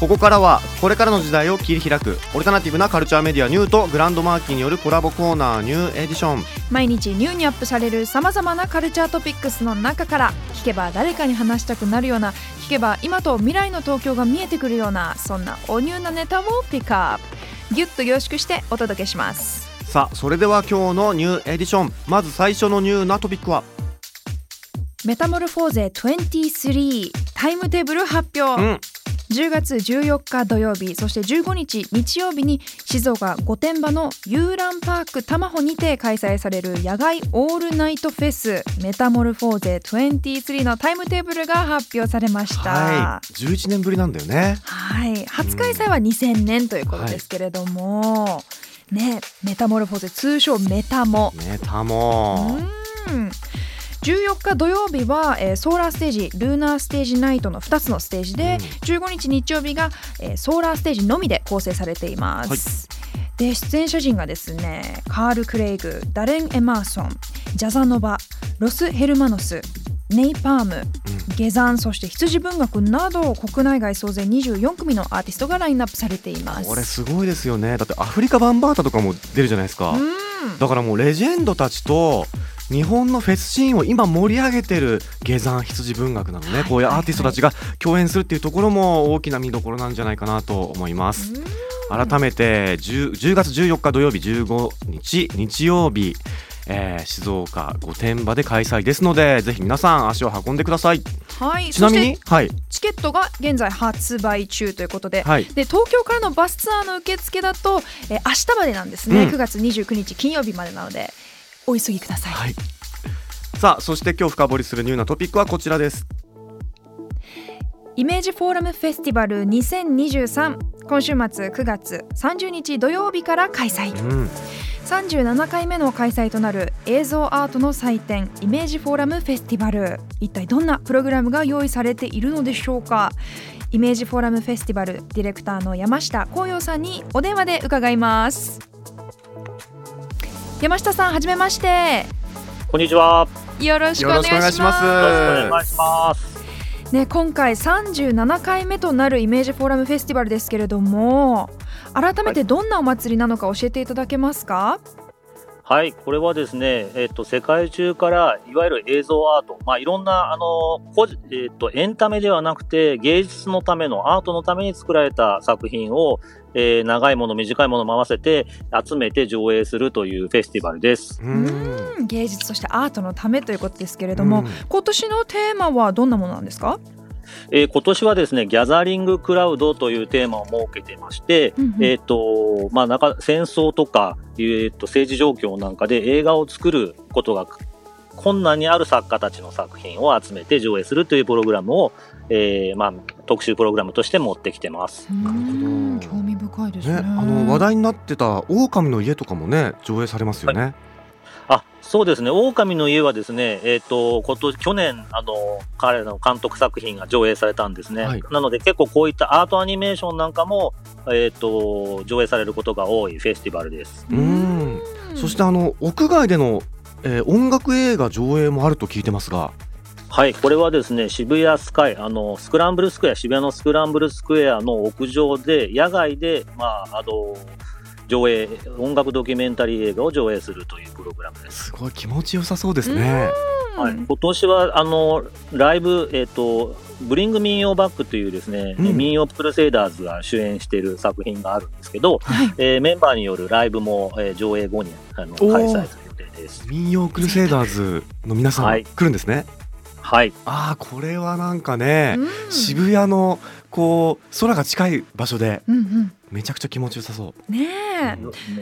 ここからはこれからの時代を切り開くオルタナティブなカルチャーメディアニューとグランドマーキーによるコラボコーナーニューエディション。毎日ニューにアップされるさまざまなカルチャートピックスの中から聞けば誰かに話したくなるような聞けば今と未来の東京が見えてくるようなそんなおニューなネタをピックアップ。ギュッと凝縮してお届けしますさあそれでは今日のニューエディションまず最初のニューなトピックは？メタモルフォーゼ23タイムテーブル発表、うん10月14日土曜日そして15日日曜日に静岡御殿場の遊 RUNパーク玉穂にて開催される野外オールナイトフェスメタモルフォーゼ23のタイムテーブルが発表されました。はい。11年ぶりなんだよね。はい、初開催は2000年ということですけれども、ね、メタモルフォーゼ通称メタモ。ねタモ。うん14日土曜日は、えーソーラーステージルーナーステージナイトの2つのステージで、15日日曜日が、えーソーラーステージのみで構成されています。で出演者陣がですねカール・クレイグダレン・エマーソンジャザノバロス・ヘルマノス、ネイ・パーム、 Shimoyama そして羊文学など国内外総勢24組のアーティストがラインナップされています。これすごいですよね。だってアフリカ・バンバータとかも出るじゃないですか。うん。だからもうレジェンドたちと日本のフェスシーンを今盛り上げてる下山羊文学なのね、こういうアーティストたちが共演するっていうところも大きな見どころなんじゃないかなと思います。改めて 10, 10月14日土曜日15日日曜日、えー静岡御殿場で開催ですのでぜひ皆さん足を運んでください。はい、ちなみにはい。チケットが現在発売中ということで,、はい。で東京からのバスツアーの受付だと、えー明日までなんですね、うん。9月29日金曜日までなのでお急ぎください、はい。さあそして今日深掘りするニューなトピックはこちらです。イメージフォーラムフェスティバル2023今週末9月30日土曜日から開催。うん。37回目の開催となる映像アートの祭典イメージフォーラムフェスティバル。一体どんなプログラムが用意されているのでしょうか。イメージフォーラムフェスティバルディレクターの山下光陽さんにお電話で伺います山下さんはじめましてこんにちは。よろしくおよ願いしますろしくお願いしますよろしくお願いします。ね、今回37回目となるイメージフォーラムフェスティバルですけれども改めてどんなお祭りなのか教えていただけますか、はい、これはですね、えっ、と世界中からいわゆる映像アート、まあいろんなあのえっ、とエンタメではなくて芸術のためのアートのために作られた作品を、えー長いもの短いものも合わせて集めて上映するというフェスティバルです。うん。うん。芸術そしてアートのためということですけれども、うん。今年のテーマはどんなものなんですか、えー今年はですね、ギャザリングクラウドというテーマを設けてまして、うんうん。えっ、と、まあ、なんか戦争とか、えー、と政治状況なんかで映画を作ることが困難にある作家たちの作品を集めて上映するというプログラムを、えーまあ、特集プログラムとして持ってきてます。なるほど。うん興味深いですね。ね、あの話題になってた狼の家とかもね上映されますよね、あそうですね、狼の家はですね、えっ、と、今年、去年、あの、彼の監督作品が上映されたんですね。はい。なので、結構こういったアートアニメーションなんかも、えっ、と、上映されることが多いフェスティバルです。うん。そしてあの屋外での、えー音楽映画上映もあると聞いてますが。はい、これはですね、渋谷スカイ、あの、スクランブルスクエア、渋谷のスクランブルスクエアの屋上で、野外で、まあ、あの、上映、音楽ドキュメンタリー映画を上映するというプログラムです。すごい気持ちよさそうですね。はい、今年は、あの、ライブ、えっ、と、ブリング民謡バックというですね、うん民謡クルセイダーズが主演している作品があるんですけど、はいえーメンバーによるライブも、えー上映後にあの開催する予定です。民謡クルセイダーズの皆さんはい来るんですね。はい。ああこれはなんかね、うん渋谷のこう空が近い場所でうんうんめちゃくちゃ気持ちよさそう。ねえ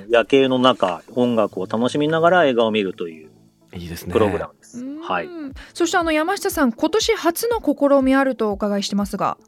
夜景の中、音楽を楽しみながら映画を見るといういいですね。プログラムです。うんはい。そしてあの山下さん今年初の試みあるとお伺いしてますが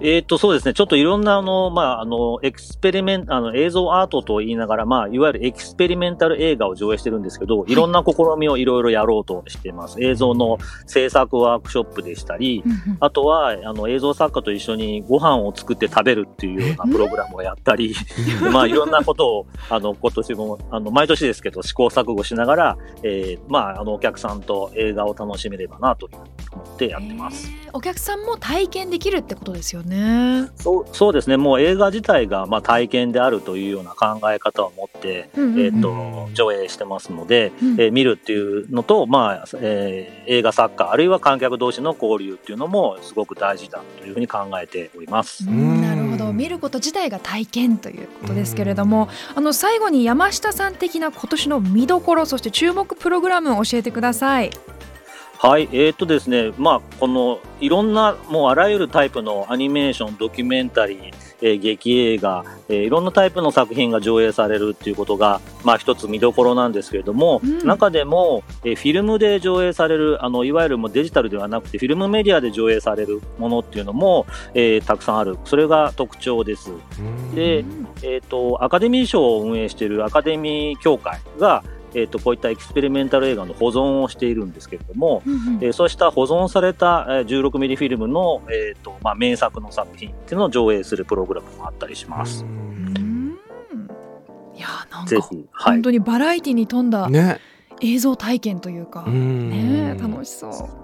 えっ、と、そうですね。ちょっといろんな、あの、まあ、あの、エクスペリメント、あの、映像アートと言いながら、まあ、いわゆるエクスペリメンタル映画を上映してるんですけど、いろんな試みをいろいろやろうとしています。映像の制作ワークショップでしたり、あとは、あの、映像作家と一緒にご飯を作って食べるっていうようなプログラムをやったり、でまあ、いろんなことを、あの、今年も、あの、毎年ですけど、試行錯誤しながら、えー、まあ、あの、お客さんと映画を楽しめればな、と思ってやってます。えーお客さんも体験できるってことですよね。そうそうですね、もう映画自体がまあ体験であるというような考え方を持って、うんうんうんえー、と上映してますので、うんえー見るっていうのと、まあえー映画作家、あるいは観客同士の交流っていうのもすごく大事だというふうに考えております。うんなるほど見ること自体が体験ということですけれどもあの最後に山下さん的な今年の見どころそして注目プログラムを教えてください。はい、えー、とですね、まあ、このいろんな、もうあらゆるタイプのアニメーション、ドキュメンタリー、えー劇映画、えーいろんなタイプの作品が上映されるっていうことが、まあ一つ見どころなんですけれども、うん中でも、えーフィルムで上映される、あの、いわゆるもうデジタルではなくて、フィルムメディアで上映されるものっていうのも、えーたくさんある。それが特徴です。で、えー、とアカデミー賞を運営しているアカデミー協会が、えー、とこういったエクスペリメンタル映画の保存をしているんですけれども、えーそうした保存されたえー16ミリフィルムの、えーとまあ、名作の作品っていうのを上映するプログラムもあったりします。うんいやなんか本当にバラエティに富んだね。映像体験というか、うんねえ楽しそう。はい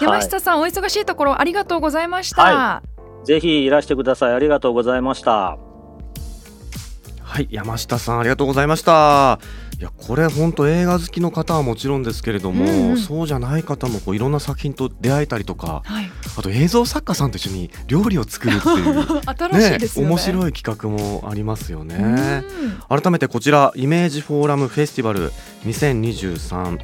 山下さん、お忙しいところありがとうございました。はぜひいらしてください。ありがとうございました。はい、山下さんありがとうございました。いやこれ本当映画好きの方はもちろんですけれども、うんうんそうじゃない方もこういろんな作品と出会えたりとか、はい、あと映像作家さんと一緒に料理を作るっていう 新しいですよね。面い。白い企画もありますよね。うん改めてこちらイメージフォーラムフェスティバル20239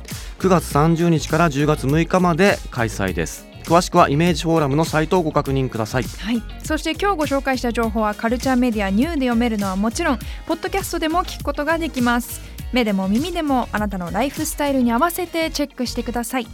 月30日から10月6日まで開催です詳しくはイメージフォーラムのサイトをご確認くださいはい、そして今日ご紹介した情報はカルチャーメディアニューで読めるのはもちろんポッドキャストでも聞くことができます目でも耳でもあなたのライフスタイルに合わせてチェックしてください。